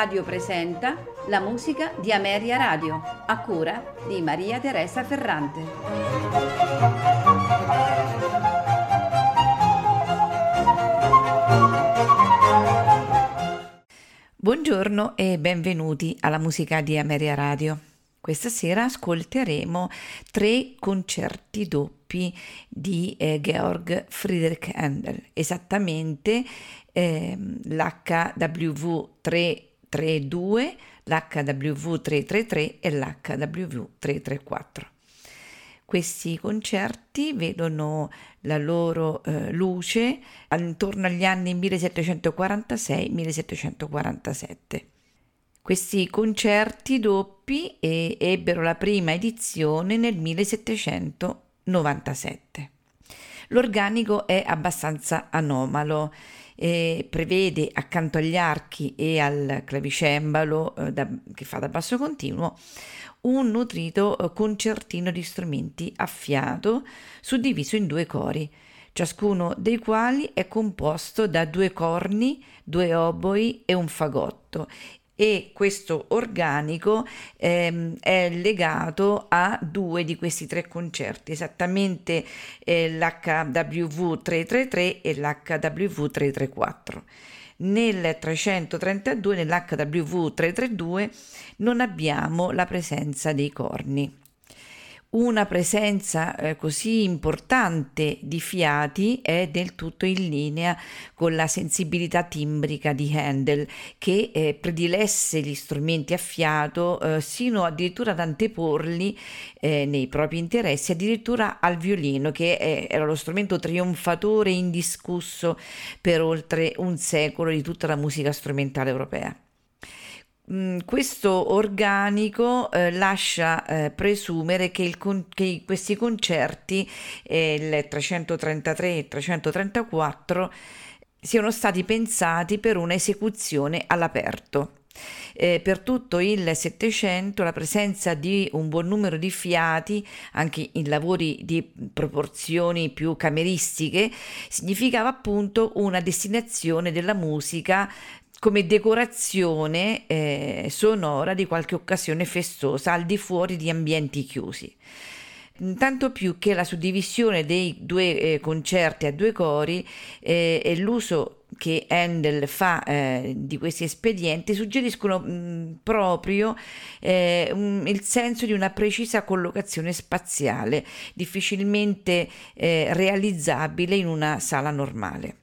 Radio presenta la musica di Ameria Radio, a cura di Maria Teresa Ferrante. Buongiorno e benvenuti alla musica di Ameria Radio. Questa sera ascolteremo tre concerti doppi di eh, Georg Friedrich Handel, esattamente eh, l'HWV 3 32, l'HW333 e l'HW334. Questi concerti vedono la loro eh, luce intorno agli anni 1746-1747. Questi concerti doppi eh, ebbero la prima edizione nel 1797. L'organico è abbastanza anomalo eh, prevede accanto agli archi e al clavicembalo eh, da, che fa da basso continuo un nutrito eh, concertino di strumenti a fiato suddiviso in due cori, ciascuno dei quali è composto da due corni, due oboi e un fagotto e questo organico ehm, è legato a due di questi tre concerti, esattamente eh, l'HWV 333 e l'HWV 334. Nel 332, nell'HWV 332, non abbiamo la presenza dei corni una presenza eh, così importante di fiati è del tutto in linea con la sensibilità timbrica di Handel, che eh, predilesse gli strumenti a fiato eh, sino addirittura ad anteporli eh, nei propri interessi, addirittura al violino, che è, era lo strumento trionfatore indiscusso per oltre un secolo di tutta la musica strumentale europea. Mm, questo organico eh, lascia eh, presumere che, con- che, questi concerti, eh, il 333 e il 334, siano stati pensati per un'esecuzione all'aperto. Eh, per tutto il Settecento la presenza di un buon numero di fiati, anche in lavori di proporzioni più cameristiche, significava appunto una destinazione della musica come decorazione eh, sonora di qualche occasione festosa al di fuori di ambienti chiusi. Tanto più che la suddivisione dei due eh, concerti a due cori eh, e l'uso che Handel fa eh, di questi espedienti suggeriscono mh, proprio eh, un, il senso di una precisa collocazione spaziale, difficilmente eh, realizzabile in una sala normale.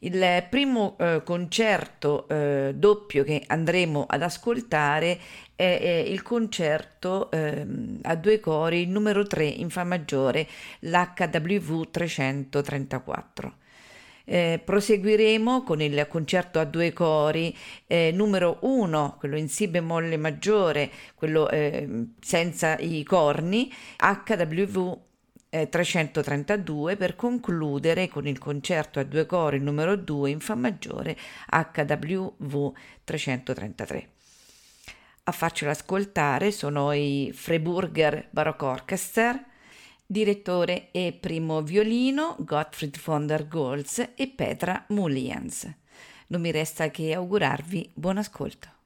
Il primo eh, concerto eh, doppio che andremo ad ascoltare è, è il concerto eh, a due cori numero 3 in Fa maggiore, l'HWV 334. Eh, proseguiremo con il concerto a due cori eh, numero 1, quello in Si bemolle maggiore, quello eh, senza i corni, HWV 332 per concludere con il concerto a due cori numero 2 in Fa maggiore HWV 333. A farcelo ascoltare sono i Freiburger Baroque Orchester, direttore e primo violino Gottfried von der Goltz e Petra Mulians. Non mi resta che augurarvi buon ascolto.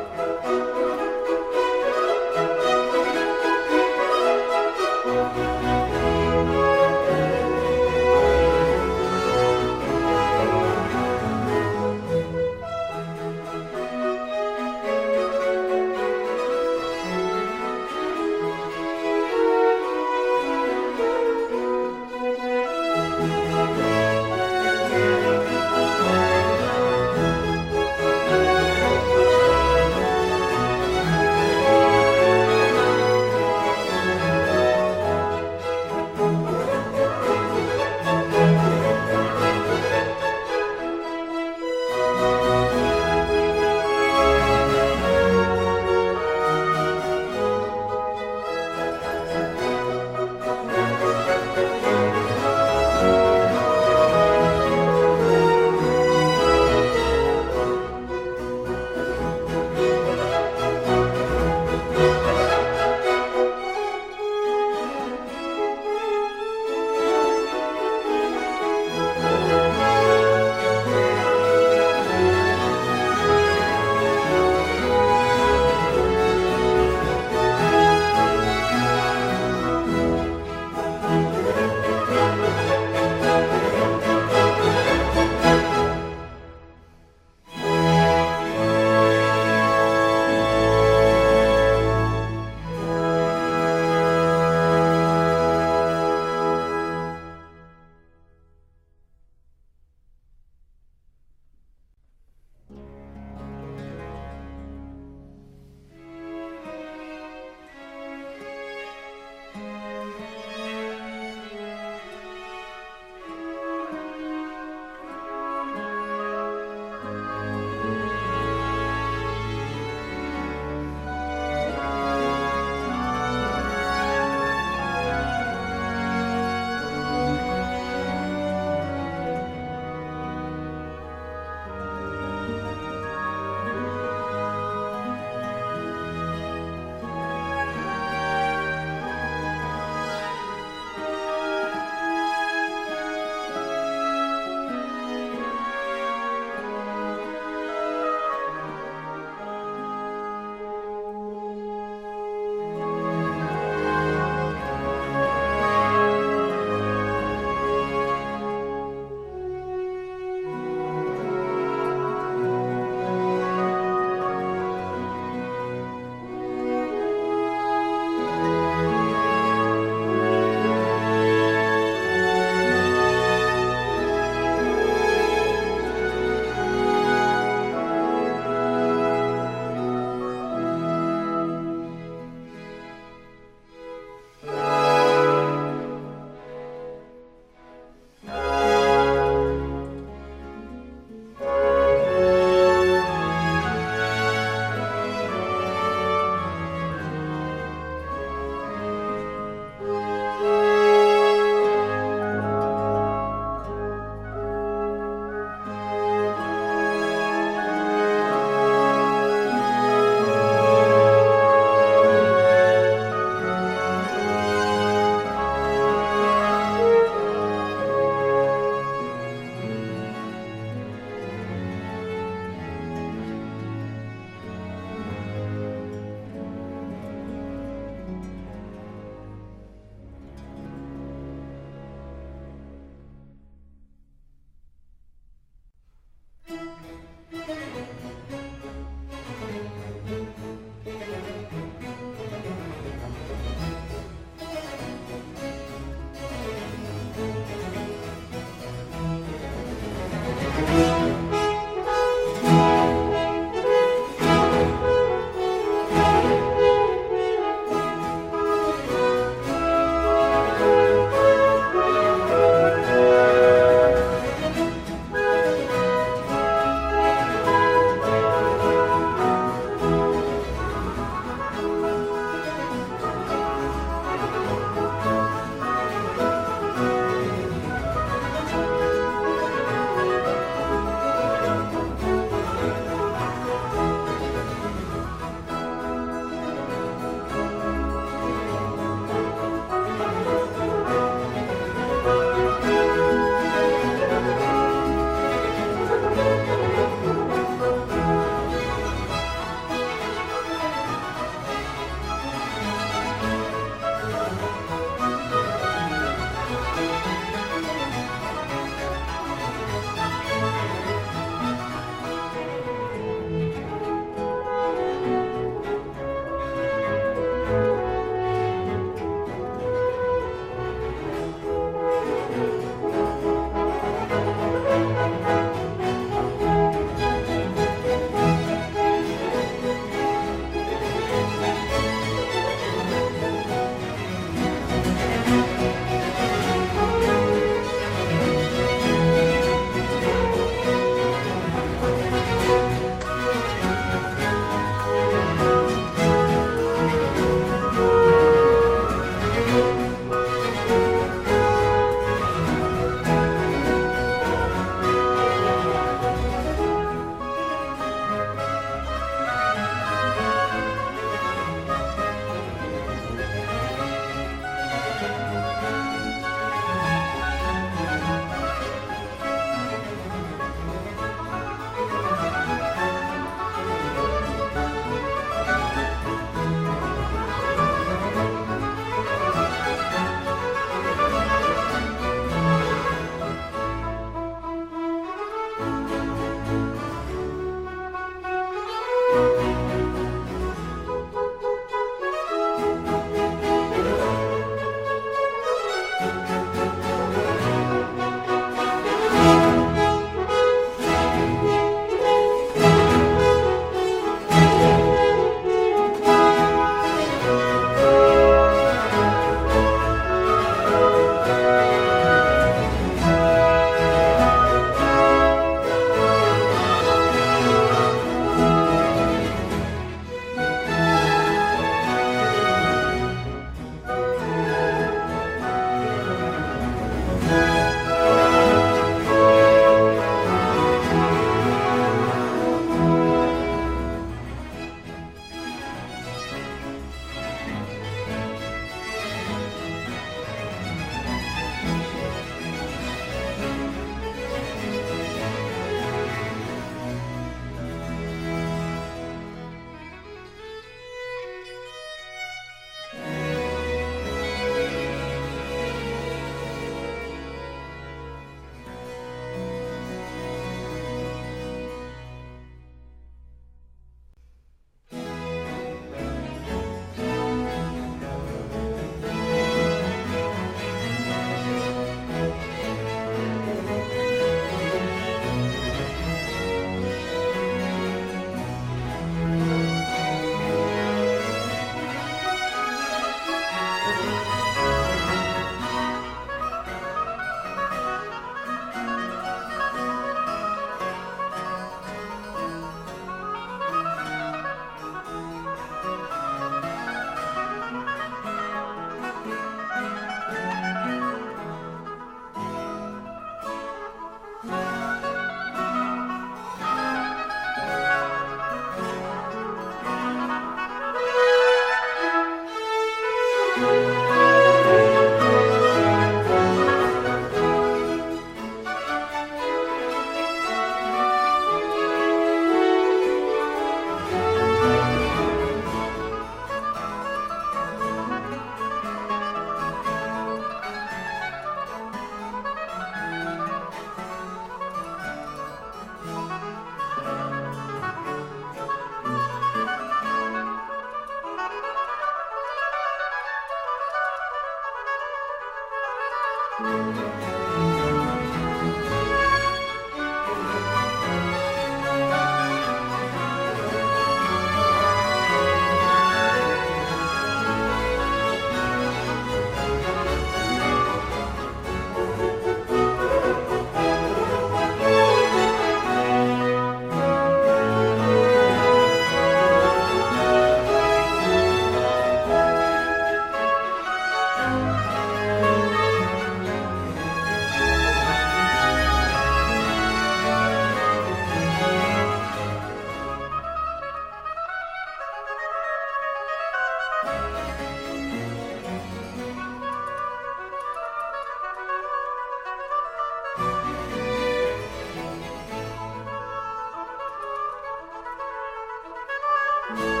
Bye.